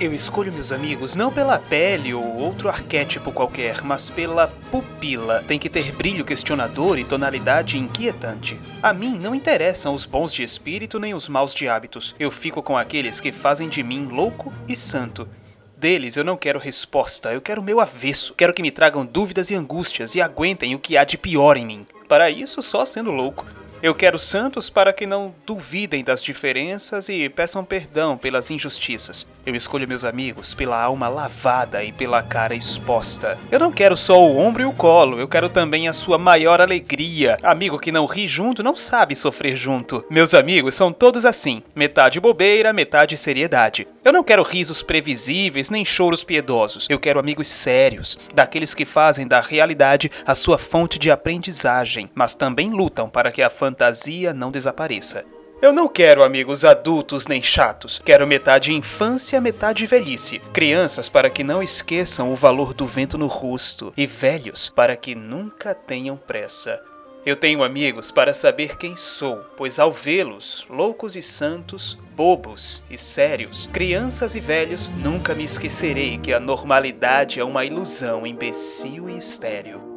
Eu escolho meus amigos não pela pele ou outro arquétipo qualquer, mas pela pupila. Tem que ter brilho questionador e tonalidade inquietante. A mim não interessam os bons de espírito nem os maus de hábitos. Eu fico com aqueles que fazem de mim louco e santo. Deles eu não quero resposta, eu quero meu avesso. Quero que me tragam dúvidas e angústias e aguentem o que há de pior em mim. Para isso, só sendo louco. Eu quero santos para que não duvidem das diferenças e peçam perdão pelas injustiças. Eu escolho meus amigos pela alma lavada e pela cara exposta. Eu não quero só o ombro e o colo, eu quero também a sua maior alegria. Amigo que não ri junto não sabe sofrer junto. Meus amigos são todos assim: metade bobeira, metade seriedade. Eu não quero risos previsíveis nem choros piedosos. Eu quero amigos sérios, daqueles que fazem da realidade a sua fonte de aprendizagem, mas também lutam para que a fantasia não desapareça. Eu não quero amigos adultos nem chatos. Quero metade infância, metade velhice. Crianças para que não esqueçam o valor do vento no rosto. E velhos para que nunca tenham pressa. Eu tenho amigos para saber quem sou, pois ao vê-los, loucos e santos, bobos e sérios, crianças e velhos, nunca me esquecerei que a normalidade é uma ilusão imbecil e estéril.